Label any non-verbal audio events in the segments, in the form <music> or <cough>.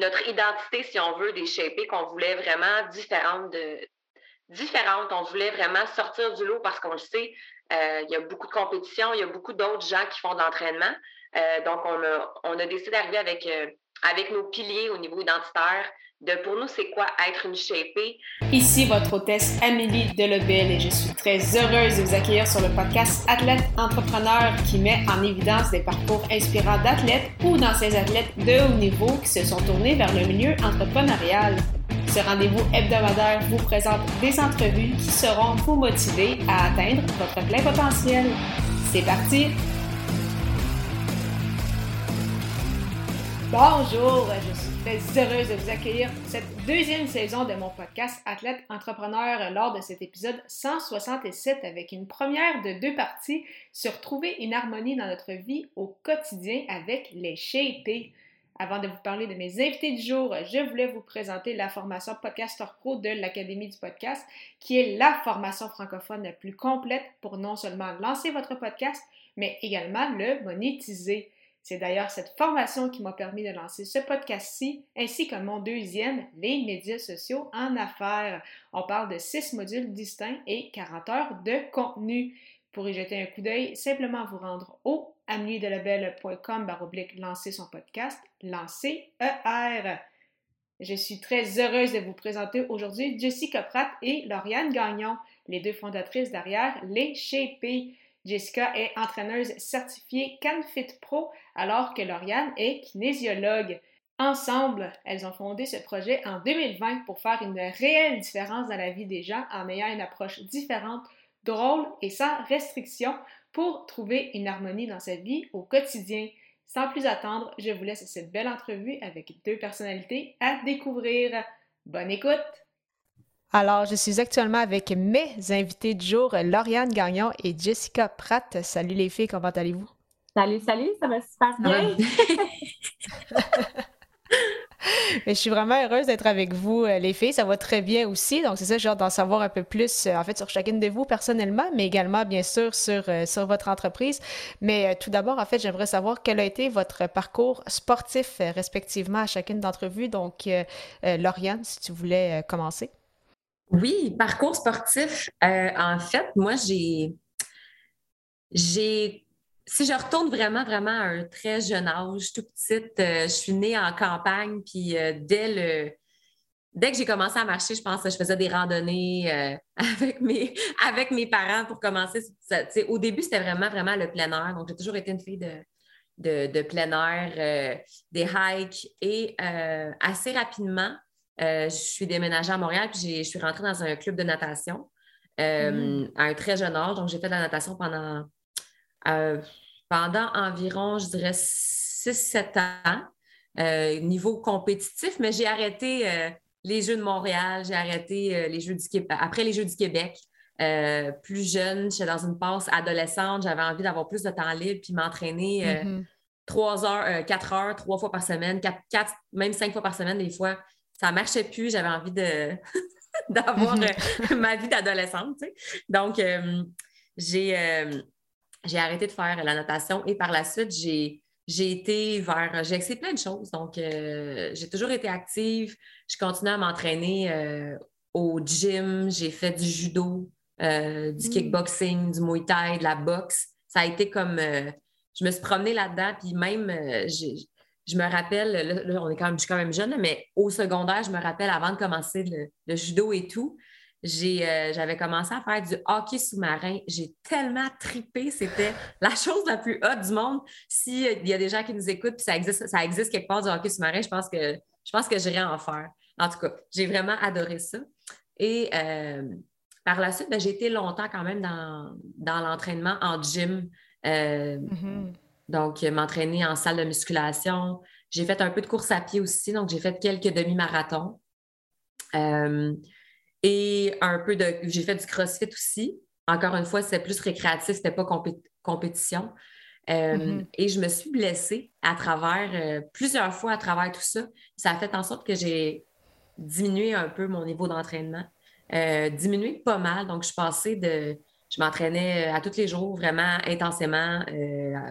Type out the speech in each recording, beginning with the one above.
notre identité, si on veut, des shapés qu'on voulait vraiment différente différente. On voulait vraiment sortir du lot parce qu'on le sait, euh, il y a beaucoup de compétition, il y a beaucoup d'autres gens qui font de l'entraînement. Euh, donc, on a, on a décidé d'arriver avec, euh, avec nos piliers au niveau identitaire. De pour nous, c'est quoi être une shapée? Ici votre hôtesse Amélie Delebel et je suis très heureuse de vous accueillir sur le podcast Athlète Entrepreneur qui met en évidence des parcours inspirants d'athlètes ou d'anciens athlètes de haut niveau qui se sont tournés vers le milieu entrepreneurial. Ce rendez-vous hebdomadaire vous présente des entrevues qui seront vous motiver à atteindre votre plein potentiel. C'est parti! Bonjour, je suis très heureuse de vous accueillir pour cette deuxième saison de mon podcast Athlète Entrepreneur lors de cet épisode 167 avec une première de deux parties sur trouver une harmonie dans notre vie au quotidien avec les shapés. Avant de vous parler de mes invités du jour, je voulais vous présenter la formation Podcaster Pro de l'Académie du podcast, qui est la formation francophone la plus complète pour non seulement lancer votre podcast, mais également le monétiser. C'est d'ailleurs cette formation qui m'a permis de lancer ce podcast-ci, ainsi que mon deuxième, les médias sociaux en affaires. On parle de six modules distincts et 40 heures de contenu. Pour y jeter un coup d'œil, simplement vous rendre au ameliedelabel.com baroblique lancer son podcast, lancer ER. Je suis très heureuse de vous présenter aujourd'hui Jessica Pratt et Lauriane Gagnon, les deux fondatrices derrière Les Shapés. Jessica est entraîneuse certifiée CanFit Pro alors que Lauriane est kinésiologue. Ensemble, elles ont fondé ce projet en 2020 pour faire une réelle différence dans la vie des gens en ayant une approche différente, drôle et sans restriction pour trouver une harmonie dans sa vie au quotidien. Sans plus attendre, je vous laisse cette belle entrevue avec deux personnalités à découvrir. Bonne écoute! Alors, je suis actuellement avec mes invités du jour, Lauriane Gagnon et Jessica Pratt. Salut les filles, comment allez-vous? Salut, salut, ça va super bien. <laughs> je suis vraiment heureuse d'être avec vous, euh, les filles. Ça va très bien aussi. Donc, c'est ça, genre d'en savoir un peu plus, euh, en fait, sur chacune de vous personnellement, mais également, bien sûr, sur, euh, sur votre entreprise. Mais tout d'abord, en fait, j'aimerais savoir quel a été votre parcours sportif, respectivement, à chacune d'entre vous. Donc, Lauriane, si tu voulais commencer. Oui, parcours sportif. en fait, moi, j'ai. J'ai si je retourne vraiment, vraiment à un très jeune âge, tout petite, euh, je suis née en campagne, puis euh, dès le. Dès que j'ai commencé à marcher, je pense que je faisais des randonnées euh, <laughs> avec, mes, avec mes parents pour commencer. au début, c'était vraiment, vraiment le plein air. Donc, j'ai toujours été une fille de, de, plein air, des hikes. Et assez rapidement, je suis déménagée à Montréal, puis je suis rentrée dans un club de natation mmh. à un très jeune âge. Donc, j'ai fait de la natation pendant euh, pendant environ, je dirais, 6-7 ans, euh, niveau compétitif, mais j'ai arrêté euh, les Jeux de Montréal, j'ai arrêté les Jeux du Québec, après les Jeux du Québec. plus jeune, j'étais dans une passe adolescente, j'avais envie d'avoir plus de temps libre puis m'entraîner mm-hmm. trois heures, quatre heures, trois fois par semaine, quatre, même cinq fois par semaine, des fois. Ça ne marchait plus, j'avais envie de <laughs> d'avoir mm-hmm. ma vie d'adolescente. Donc, j'ai j'ai arrêté de faire la natation et par la suite, j'ai, été vers. J'ai essayé plein de choses. Donc, euh, j'ai toujours été active. Je continue à m'entraîner euh, au gym. J'ai fait du judo, euh, du mm. kickboxing, du muay thai, de la boxe. Ça a été comme. je me suis promenée là-dedans. Puis même, je me rappelle, là, on est quand même, je suis quand même jeune, mais au secondaire, je me rappelle avant de commencer le judo et tout, euh, j'avais commencé à faire du hockey sous-marin. J'ai tellement tripé. C'était <laughs> la chose la plus haute du monde. S'il euh, y a des gens qui nous écoutent et ça existe, ça existe quelque part du hockey sous-marin, je pense que je j'irai en faire. En tout cas, j'ai vraiment adoré ça. Et euh, par la suite, ben, j'ai été longtemps quand même dans, l'entraînement en gym. Mm-hmm. Donc, m'entraîner en salle de musculation. J'ai fait un peu de course à pied aussi, donc j'ai fait quelques demi-marathons. Et un peu de. J'ai fait du CrossFit aussi. Encore une fois, c'était plus récréatif, c'était pas compétition. Euh, mm-hmm. Et je me suis blessée à travers, euh, plusieurs fois à travers tout ça. Ça a fait en sorte que j'ai diminué un peu mon niveau d'entraînement. Euh, diminué pas mal. Donc, je suis passée de, je m'entraînais à tous les jours, vraiment intensément,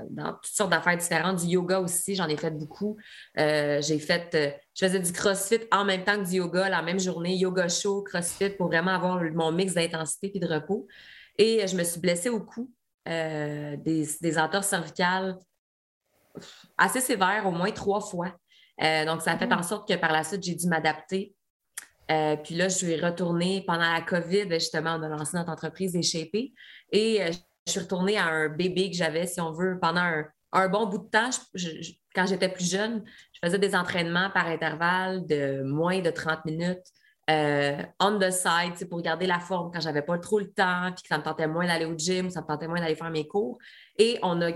dans toutes sortes d'affaires différentes. Du yoga aussi, j'en ai fait beaucoup. j'ai fait, je faisais du crossfit en même temps que du yoga la même journée, yoga show, crossfit, pour vraiment avoir mon mix d'intensité et de repos. Et je me suis blessée au cou, des, des entorses cervicales assez sévères, au moins trois fois. Euh, donc, ça a fait mm. en sorte que par la suite, j'ai dû m'adapter. Euh, puis là, je suis retournée pendant la COVID, justement, on a lancé notre entreprise Échappée. Et euh, je suis retournée à un bébé que j'avais, si on veut, pendant un, bon bout de temps. quand j'étais plus jeune, je faisais des entraînements par intervalle de moins de 30 minutes. on the side, pour garder la forme quand j'avais pas trop le temps, puis que ça me tentait moins d'aller au gym, ça me tentait moins d'aller faire mes cours. Et on a,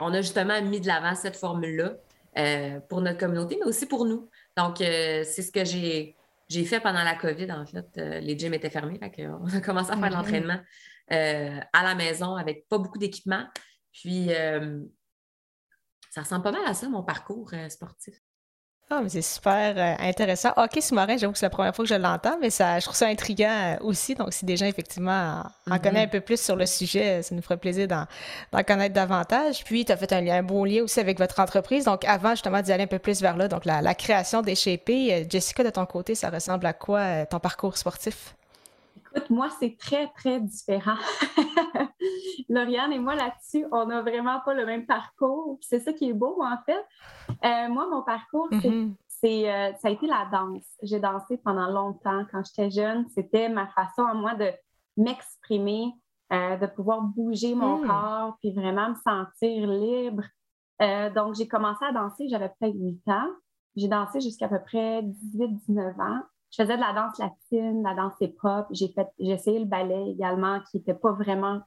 on a justement mis de l'avant cette formule-là. Euh, pour notre communauté, mais aussi pour nous. Donc, euh, c'est ce que j'ai, j'ai fait pendant la COVID, en fait. Euh, les gyms étaient fermés, fait on a commencé à faire de mm-hmm. l'entraînement à la maison avec pas beaucoup d'équipement. Puis, ça ressemble pas mal à ça, mon parcours sportif. Ah, mais c'est super euh, intéressant. Hockey sous-marin, j'avoue que c'est la première fois que je l'entends, mais ça, je trouve ça intriguant euh, aussi. Donc, si des gens, effectivement, en, mm-hmm. connaissent un peu plus sur le sujet, ça nous ferait plaisir d'en, connaître davantage. Puis, tu as fait un, un bon lien aussi avec votre entreprise. Donc, avant justement d'y aller un peu plus vers là, donc la, création des euh, Jessica, de ton côté, ça ressemble à quoi ton parcours sportif? Écoute, moi, c'est très, très différent. <laughs> Lauriane et moi, là-dessus, on n'a vraiment pas le même parcours. C'est ça qui est beau, en fait. Euh, moi, mon parcours, mm-hmm. c'est, euh, ça a été la danse. J'ai dansé pendant longtemps. Quand j'étais jeune, c'était ma façon à moi de m'exprimer, euh, de pouvoir bouger mon mm. corps, puis vraiment me sentir libre. donc, j'ai commencé à danser, j'avais peut-être 8 ans. J'ai dansé jusqu'à peu près 18-19 ans je faisais de la danse latine, la danse hip-hop. J'ai fait, j'ai essayé le ballet également, qui n'était pas vraiment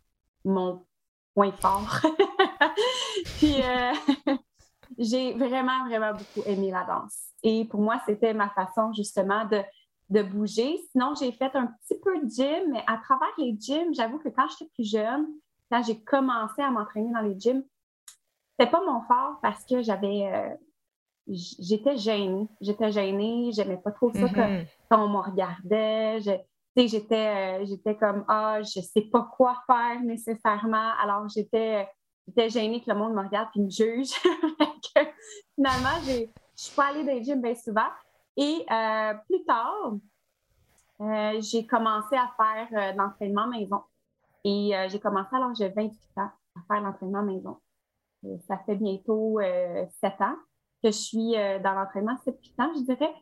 mon point fort. <laughs> Puis euh, <laughs> j'ai vraiment, vraiment beaucoup aimé la danse. Et pour moi, c'était ma façon justement de, de bouger. Sinon, j'ai fait un petit peu de gym, mais à travers les gyms, j'avoue que quand j'étais plus jeune, quand j'ai commencé à m'entraîner dans les gyms, c'était pas mon fort parce que j'avais euh, j'étais gênée. J'étais gênée, j'aimais pas trop ça mm-hmm. quand, on me regardait. J'étais, euh, j'étais comme Ah, je sais pas quoi faire nécessairement. Alors j'étais, j'étais gênée que le monde me regarde et me juge. <laughs> finalement, je suis pas allée dans les gyms bien souvent. Et euh, plus tard, euh, j'ai commencé à faire l'entraînement maison. Et j'ai commencé l'âge de 28 ans à faire l'entraînement maison. ça fait bientôt 7 ans que je suis euh, dans l'entraînement, c'est ans, je dirais.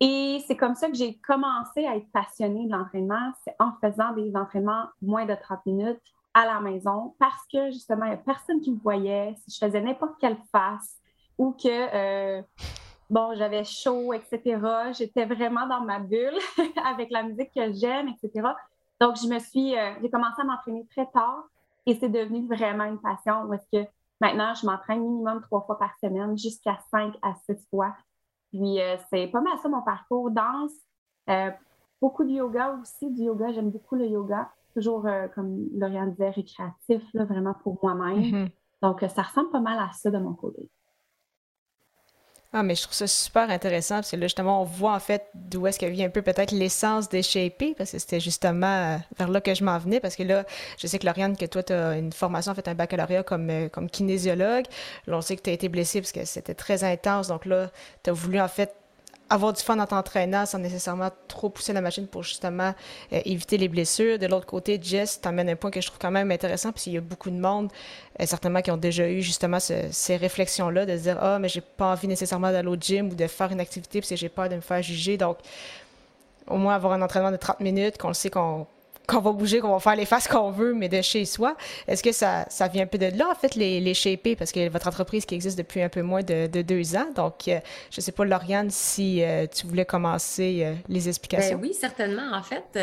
Et c'est comme ça que j'ai commencé à être passionnée de l'entraînement, c'est en faisant des entraînements moins de 30 minutes à la maison parce que justement, il n'y a personne qui me voyait. Si je faisais n'importe quelle face ou que, euh, bon, j'avais chaud, etc., j'étais vraiment dans ma bulle <laughs> avec la musique que j'aime, etc. Donc, je me suis, euh, j'ai commencé à m'entraîner très tard et c'est devenu vraiment une passion est-ce que Maintenant, je m'entraîne minimum trois fois par semaine, jusqu'à cinq à six fois. Puis, euh, c'est pas mal ça mon parcours. Danse, euh, beaucoup de yoga aussi. Du yoga, j'aime beaucoup le yoga. Toujours, euh, comme Lauriane disait, récréatif, vraiment pour moi-même. Mm-hmm. Donc, ça ressemble pas mal à ça de mon côté. Ah, mais je trouve ça super intéressant parce que là, justement, on voit en fait d'où est-ce que vient un peu peut-être l'essence des Shapey parce que c'était justement euh, vers là que je m'en venais parce que là, je sais que que toi, tu as une formation, en fait, un baccalauréat comme, euh, comme kinésiologue. Là, on sait que tu as été blessée parce que c'était très intense. Donc là, tu as voulu en fait avoir du fun en t'entraînant sans nécessairement trop pousser la machine pour justement euh, éviter les blessures. De l'autre côté, Jess t'amène un point que je trouve quand même intéressant, parce y a beaucoup de monde, euh, certainement, qui ont déjà eu justement ces réflexions-là, de se dire Ah, mais j'ai pas envie nécessairement d'aller au gym ou de faire une activité parce que j'ai peur de me faire juger. Donc, au moins avoir un entraînement de 30 minutes, qu'on sait qu'on qu'on va bouger, qu'on va faire les faces qu'on veut, mais de chez soi. Est-ce que ça, ça vient un peu de là, en fait, les, les parce que votre entreprise qui existe depuis un peu moins de, deux ans. Donc, euh, je ne sais pas, Lauriane, si euh, tu voulais commencer euh, les explications. Ben oui, certainement. En fait,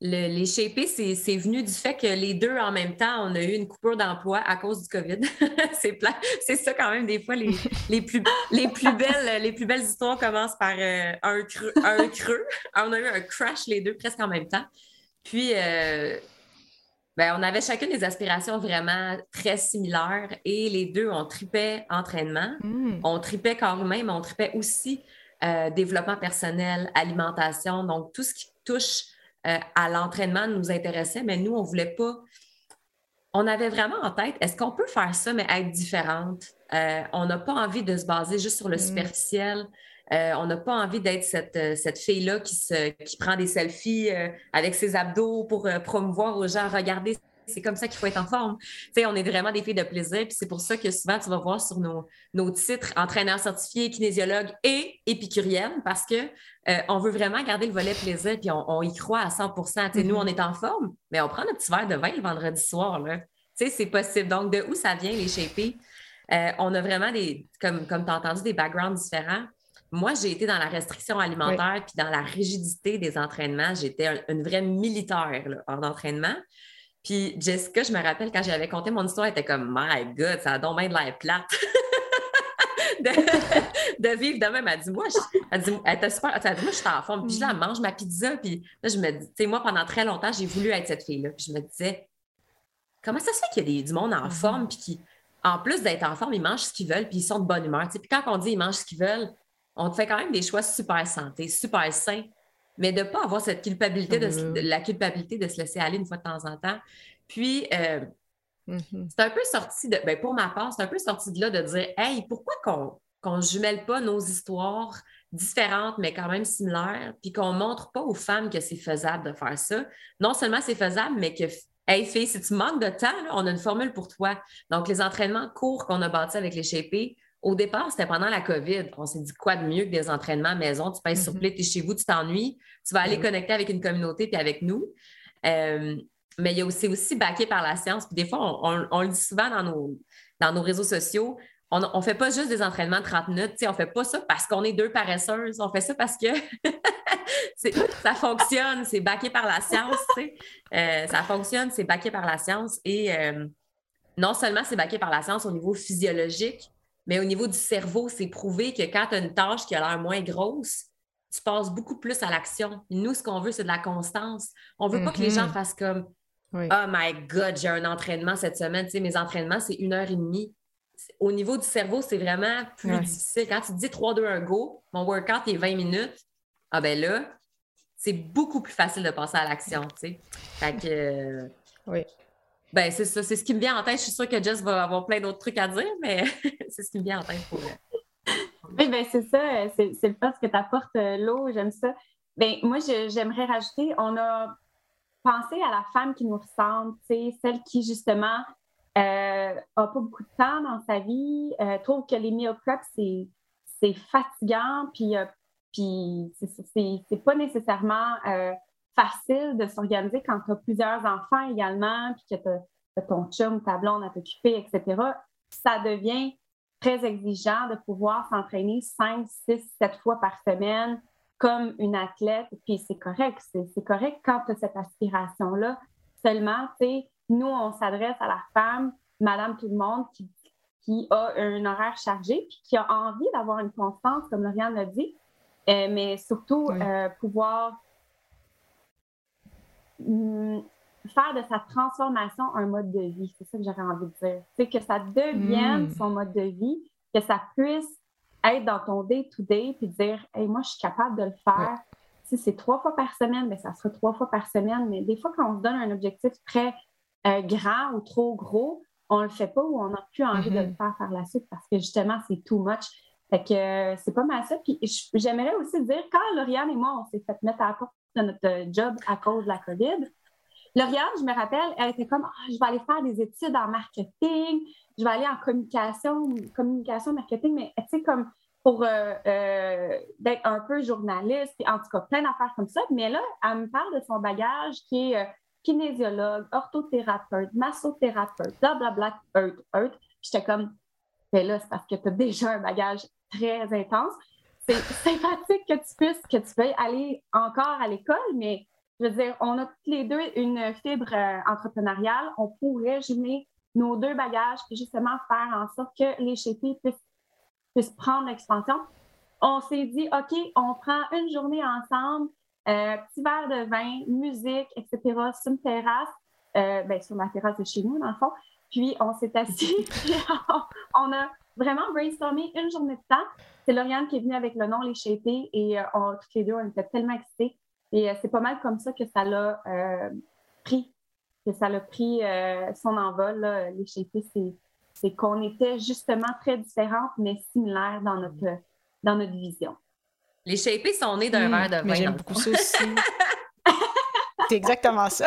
les shapés, c'est venu du fait que les deux, en même temps, on a eu une coupure d'emploi à cause du COVID. <laughs> c'est C'est ça, quand même, des fois, les, les, plus, les, plus belles, les plus belles histoires commencent par un creux. On a eu un crash, les deux, presque en même temps. Puis, euh, ben, on avait chacune des aspirations vraiment très similaires et les deux, on tripait entraînement, hmm. on tripait corps humain, mais on tripait aussi euh, développement personnel, alimentation, donc tout ce qui touche à l'entraînement nous intéressait, mais nous, on ne voulait pas. On avait vraiment en tête, est-ce qu'on peut faire ça, mais être différente? on n'a pas envie de se baser juste sur le mm. superficiel. Euh, on n'a pas envie d'être cette, euh, cette fille-là qui, qui prend des selfies euh, avec ses abdos pour promouvoir aux gens, regardez, c'est comme ça qu'il faut être en forme. on est vraiment des filles de plaisir, puis c'est pour ça que souvent, tu vas voir sur nos, nos titres entraîneur certifié, kinésiologue et épicurienne, parce que on veut vraiment garder le volet plaisir, puis on, y croit à 100% sais, Nous, on est en forme, mais on prend notre petit verre de vin le vendredi soir. Là. C'est possible. Donc, de où ça vient, les shapés? on a vraiment des, comme, comme tu as entendu, des backgrounds différents. Moi, j'ai été dans la restriction alimentaire puis dans la rigidité des entraînements. J'étais une vraie militaire hors d'entraînement. Puis Jessica, je me rappelle quand j'avais conté mon histoire, elle était comme My God, ça a donc bien de l'air plate. <laughs> de, vivre de même. Elle dit Moi, je, elle dit, elle était super. Elle dit, moi, je suis en forme. Puis je la mm. mange ma pizza. Puis là, je me dis, tu sais, moi, pendant très longtemps, j'ai voulu être cette fille-là. Puis je me disais, comment ça se fait qu'il y a des, du monde en mm-hmm. forme, puis qui, en plus d'être en forme, ils mangent ce qu'ils veulent, puis ils sont de bonne humeur. Puis quand on dit ils mangent ce qu'ils veulent, on fait quand même des choix super santé, super sains, mais de ne pas avoir cette culpabilité, de, la culpabilité de se laisser aller une fois de temps en temps. Puis, euh, mm-hmm. c'est un peu sorti de, ben pour ma part, c'est un peu sorti de là de dire, hey, pourquoi qu'on ne jumelle pas nos histoires différentes, mais quand même similaires, puis qu'on ne montre pas aux femmes que c'est faisable de faire ça? Non seulement c'est faisable, mais que, hey, fille, si tu manques de temps, on a une formule pour toi. Donc, les entraînements courts qu'on a bâtis avec les shapés, au départ, c'était pendant la COVID. On s'est dit quoi de mieux que des entraînements à maison? Tu pèses sur play, tu es chez vous, tu t'ennuies, tu vas aller ben connecter avec une communauté puis avec nous. Euh, mais il y a aussi, aussi baqué par la science. Puis des fois, on, le dit souvent dans nos, dans nos réseaux sociaux. On ne fait pas juste des entraînements de 30 minutes. On ne fait pas ça parce qu'on est deux paresseuses. On fait ça parce que <laughs> ça fonctionne. C'est baqué par la science. Euh, ça fonctionne, c'est baqué par la science. Et euh, non seulement c'est baqué par la science au niveau physiologique, mais au niveau du cerveau, c'est prouvé que quand tu as une tâche qui a l'air moins grosse, tu passes beaucoup plus à l'action. Nous, ce qu'on veut, c'est de la constance. On ne veut pas que les gens mm-hmm. fassent comme Oh my God, j'ai un entraînement cette semaine. Tu sais, mes entraînements, c'est une heure et demie. Au niveau du cerveau, c'est vraiment plus difficile. Quand tu dis 3, 2, 1, go, mon workout est 20 minutes, ah ben là, c'est beaucoup plus facile de passer à l'action. Tu sais. Fait que. Euh, oui. Ben, c'est ça, c'est ce qui me vient en tête. Je suis sûre que Jess va avoir plein d'autres trucs à dire, mais <laughs> c'est ce qui me vient en tête pour. Oui, ben c'est ça, c'est le poste que tu apportes euh, l'eau, j'aime ça. Ben, moi, j'aimerais rajouter, on a pensé à la femme qui nous ressemble, celle qui, justement, n'a euh, pas beaucoup de temps dans sa vie, euh, trouve que les meal prep, c'est fatigant, puis, puis c'est pas nécessairement facile de s'organiser quand tu as plusieurs enfants également, puis que tu as, ton chum, ta blonde à t'occuper, etc. Ça devient très exigeant de pouvoir s'entraîner 5, 6, 7 fois par semaine comme une athlète. Puis c'est correct, c'est correct quand tu as cette aspiration-là. Seulement, tu sais, nous, on s'adresse à la femme, madame tout le monde, qui, qui a un horaire chargé, puis qui a envie d'avoir une constance, comme Lauriane l'a dit, euh, mais surtout euh, pouvoir Mm, faire de sa transformation un mode de vie. C'est ça que j'aurais envie de dire. C'est que ça devienne mm. son mode de vie, que ça puisse être dans ton day-to-day puis dire Hey, moi, je suis capable de le faire. Si c'est trois fois par semaine, bien, ça sera trois fois par semaine. Mais des fois, quand on se donne un objectif très euh, grand ou trop gros, on ne le fait pas ou on n'a plus envie de le mm-hmm. faire par la suite parce que justement, c'est too much. Fait que euh, c'est pas mal ça. Puis j'aimerais aussi dire, quand Lauriane et moi, on s'est fait mettre à la porte de notre job à cause de la COVID. Lauriane, je me rappelle, elle était comme ah, je vais aller faire des études en marketing, je vais aller en communication, communication, marketing, mais tu sais, comme pour euh, euh, d'être un peu journaliste, en tout cas, plein d'affaires comme ça. Mais là, elle me parle de son bagage qui est euh, kinésiologue, orthothérapeute, massothérapeute, blablabla, earth, earth. J'étais comme, ben là, c'est parce que tu as déjà un bagage très intense c'est sympathique que tu puisses, que tu veuilles aller encore à l'école, mais je veux dire, on a toutes les deux une fibre euh, entrepreneuriale. On pourrait jumeler nos deux bagages et justement faire en sorte que les chétis puissent, prendre l'expansion. On s'est dit, OK, on prend une journée ensemble, euh, petit verre de vin, musique, etc., sur une terrasse, euh, ben, sur la terrasse de chez nous, dans le fond. Puis on s'est assis, <laughs> puis on a vraiment brainstormé une journée de temps. C'est Lauriane qui est venue avec le nom Les Shapés et euh, toutes les deux, on était tellement excités. Et c'est pas mal comme ça que ça l'a pris, que ça l'a pris son envol. Les shapés, c'est qu'on était justement très différentes, mais similaires dans notre, dans notre vision. Les shapés sont nés d'un hmm, verre de vin. J'aime beaucoup ça aussi. <laughs> c'est exactement ça.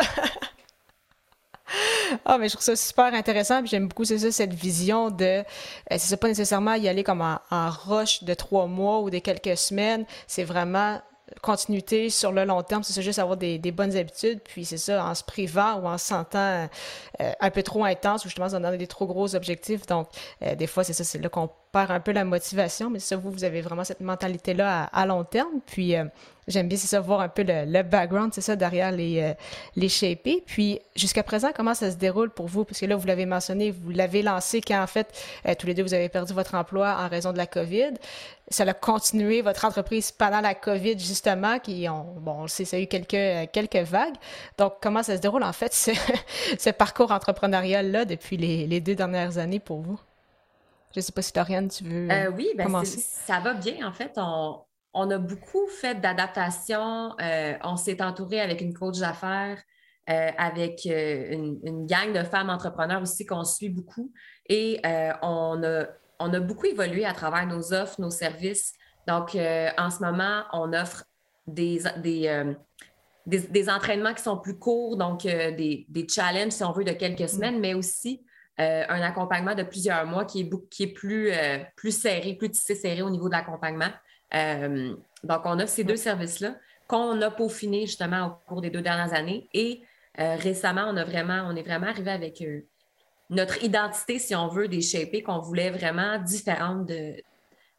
Ah, mais je trouve ça super intéressant. j'aime beaucoup, ça, cette vision de. Euh, c'est pas nécessairement y aller comme en, en roche de trois mois ou de quelques semaines. C'est vraiment continuité sur le long terme, c'est juste avoir des, bonnes habitudes, puis c'est ça, en se privant ou en se sentant euh, un peu trop intense ou justement en donnant des trop gros objectifs. Donc, euh, des fois, c'est ça, c'est là qu'on perd un peu la motivation, mais ça, vous, vous avez vraiment cette mentalité-là à, long terme. Puis, J'aime bien, c'est ça, voir un peu le, background, c'est ça, derrière les, euh, les shapés. Puis, jusqu'à présent, comment ça se déroule pour vous? Parce que là, vous l'avez mentionné, vous l'avez lancé quand, en fait, euh, tous les deux, vous avez perdu votre emploi en raison de la COVID. Ça a continué, votre entreprise, pendant la COVID, justement, qui ont, bon, on sait, ça a eu quelques, euh, quelques vagues. Donc, comment ça se déroule, en fait, <laughs> ce, ce parcours entrepreneurial-là depuis les, les, deux dernières années pour vous? Je ne sais pas si Doriane, tu veux oui, ben ça va bien. En fait, on, on a beaucoup fait d'adaptation. Euh, on s'est entouré avec une coach d'affaires, euh, avec euh, une, gang de femmes entrepreneurs aussi qu'on suit beaucoup. Et on, a, on a beaucoup évolué à travers nos offres, nos services. Donc, en ce moment, on offre des, des, entraînements qui sont plus courts, donc des, challenges, si on veut, de quelques mm. semaines, mais aussi un accompagnement de plusieurs mois qui est, qui est plus, plus serré, plus tissé serré au niveau de l'accompagnement. Euh, donc, on a ces deux services-là qu'on a peaufinés justement au cours des deux dernières années. Et euh, récemment, on, a vraiment, on est vraiment arrivé avec euh, notre identité, si on veut, des shapés qu'on voulait vraiment différente de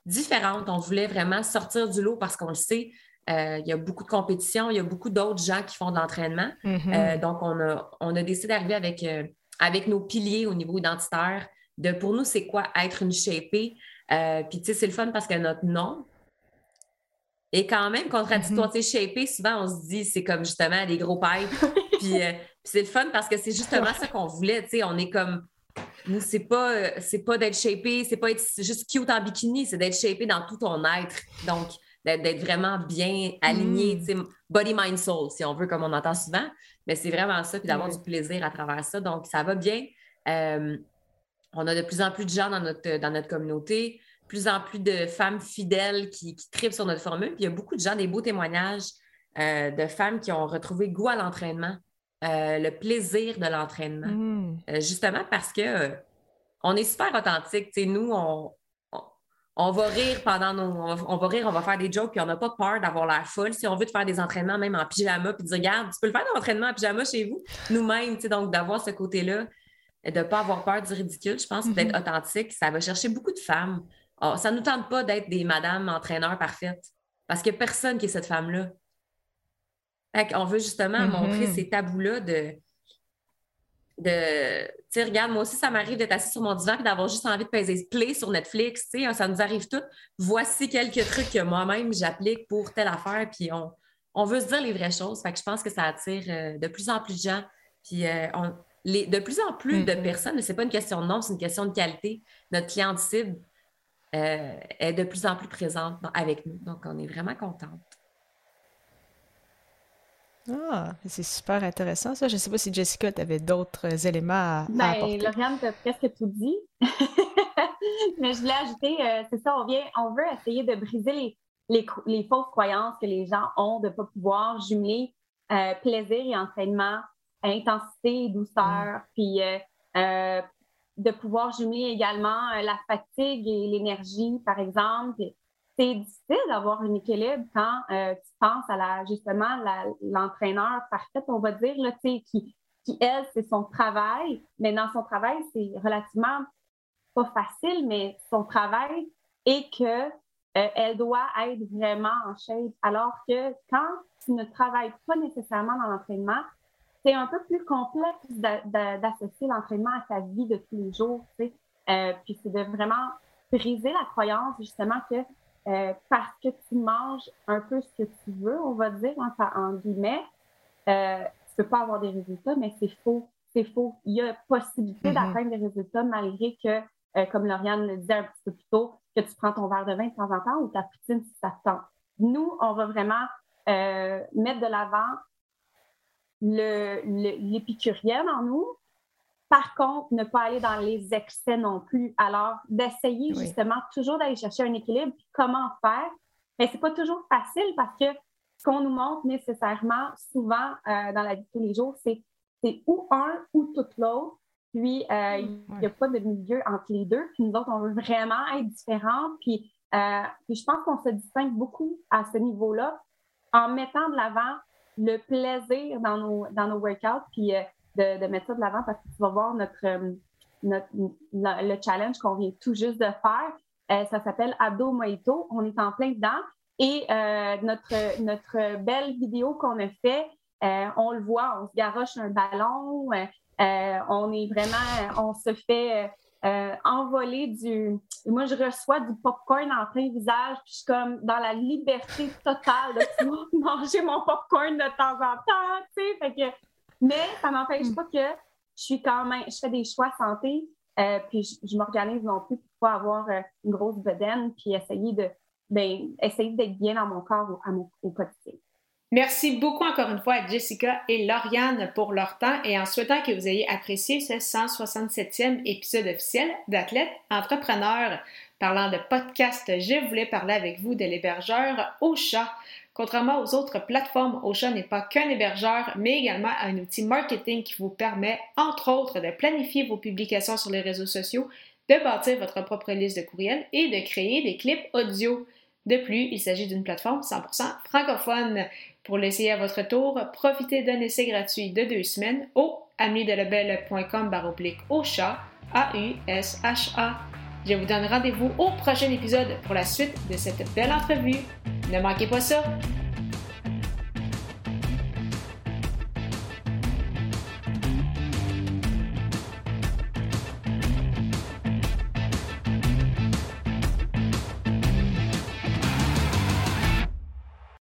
différente. On voulait vraiment sortir du lot parce qu'on le sait, il y a beaucoup de compétition, il y a beaucoup d'autres gens qui font de l'entraînement. Mm-hmm. donc, on a, on a décidé d'arriver avec, avec nos piliers au niveau identitaire de pour nous, c'est quoi être une shapée? Puis, tu sais, c'est le fun parce que notre nom, et quand même contradictoire. Mm -hmm. souvent, on se dit, c'est comme justement des gros pipes. <laughs> Euh, puis, c'est le fun parce que c'est justement ça qu'on voulait. Tu sais, on est comme. Nous, c'est pas, euh, c'est pas d'être shapé, c'est pas être juste cute en bikini, c'est d'être shapé dans tout ton être. Donc, d'être vraiment bien aligné, mm. tu sais, body, mind, soul, si on veut, comme on entend souvent. Mais c'est vraiment ça, puis d'avoir du plaisir à travers ça. Donc, ça va bien. Euh, on a de plus en plus de gens dans notre, dans notre communauté plus en plus de femmes fidèles qui, qui tripent sur notre formule. Puis il y a beaucoup de gens, des beaux témoignages euh, de femmes qui ont retrouvé goût à l'entraînement, euh, le plaisir de l'entraînement. Mm. Euh, justement parce que on est super authentique. nous, on, on, va rire pendant nos. On va, rire, on va faire des jokes, puis on n'a pas peur d'avoir l'air folle. Si on veut te faire des entraînements, même en pyjama, puis dire, regarde, tu peux le faire l'entraînement en pyjama chez vous, nous-mêmes, donc d'avoir ce côté-là de ne pas avoir peur du ridicule, je pense, d'être mm-hmm. authentique, ça va chercher beaucoup de femmes. Oh, ça ne nous tente pas d'être des madames entraîneurs parfaites parce qu'il n'y a personne qui est cette femme-là. On veut justement mm-hmm. montrer ces tabous-là de. de tu sais, regarde, moi aussi, ça m'arrive d'être assis sur mon divan et d'avoir juste envie de peser play sur Netflix. Tu sais, ça nous arrive tout. Voici quelques trucs que moi-même j'applique pour telle affaire. Puis on, on, veut se dire les vraies choses. Fait que je pense que ça attire euh, de plus en plus de gens. Puis euh, les, de plus en plus de mm-hmm. personnes, ce n'est pas une question de nombre, c'est une question de qualité. Notre cliente cible euh, est de plus en plus présente avec nous. Donc, on est vraiment contente. Ah, c'est super intéressant ça. Je ne sais pas si Jessica, tu avais d'autres éléments à, ben, apporter. Lauriane, tu as presque tout dit. <laughs> Mais je voulais ajouter, euh, c'est ça, on, vient, on veut essayer de briser les, les, fausses croyances que les gens ont de ne pas pouvoir jumeler euh, plaisir et entraînement, intensité et douceur, mm. puis de pouvoir jumeler également euh, la fatigue et l'énergie, par exemple. C'est difficile d'avoir un équilibre quand euh, tu penses à la, justement l'entraîneur parfait, on va dire, là, qui, qui, elle, c'est son travail, mais dans son travail, c'est relativement pas facile, mais son travail est que euh, elle doit être vraiment en shape. Alors que quand tu ne travailles pas nécessairement dans l'entraînement, c'est un peu plus complexe d'associer l'entraînement à sa vie de tous les jours. Euh, puis c'est de vraiment briser la croyance justement que euh, parce que tu manges un peu ce que tu veux, on va dire en, en guillemets, euh, tu peux pas avoir des résultats, mais c'est faux. C'est faux. Il y a possibilité mm-hmm. d'atteindre des résultats malgré que, euh, comme Lauriane le disait un petit peu plus tôt, que tu prends ton verre de vin de temps en temps ou ta poutine si ça te tente. Nous, on va vraiment mettre de l'avant l'épicurienne en nous. Par contre, ne pas aller dans les excès non plus. Alors, d'essayer justement toujours d'aller chercher un équilibre. Comment faire? Mais ce n'est pas toujours facile parce que ce qu'on nous montre nécessairement souvent euh, dans la vie de tous les jours, c'est ou un ou tout l'autre. Puis, euh, il n'y a pas de milieu entre les deux. Puis, nous autres, on veut vraiment être différents. Puis, euh, puis je pense qu'on se distingue beaucoup à ce niveau-là en mettant de l'avant le plaisir dans nos, dans nos workouts, puis euh, de, mettre ça de l'avant parce que tu vas voir notre, euh, notre le challenge qu'on vient tout juste de faire. Euh, ça s'appelle Abdo Mojito. On est en plein dedans. Et notre, notre belle vidéo qu'on a fait, on le voit, on se garoche un ballon, on est vraiment, on se fait euh, envoler du. Moi, je reçois du popcorn en plein visage, puis je suis comme dans la liberté totale de <laughs> manger mon popcorn de temps en temps, tu sais. Fait que... Mais ça n'empêche pas que je suis quand même. Je fais des choix santé, euh, puis je, m'organise non plus pour pas avoir euh, une grosse bedaine, puis essayer de. Ben, essayer d'être bien dans mon corps au, mon, au quotidien. Merci beaucoup encore une fois à Jessica et Lauriane pour leur temps et en souhaitant que vous ayez apprécié ce 167e épisode officiel d'Athlète Entrepreneur. Parlant de podcast, je voulais parler avec vous de l'hébergeur Ocha. Contrairement aux autres plateformes, Ocha n'est pas qu'un hébergeur, mais également un outil marketing qui vous permet, entre autres, de planifier vos publications sur les réseaux sociaux, de bâtir votre propre liste de courriels et de créer des clips audio. De plus, il s'agit d'une plateforme 100% francophone. Pour l'essayer à votre tour, profitez d'un essai gratuit de deux semaines au amidelabel.com baroblique au. Je vous donne rendez-vous au prochain épisode pour la suite de cette belle entrevue. Ne manquez pas ça!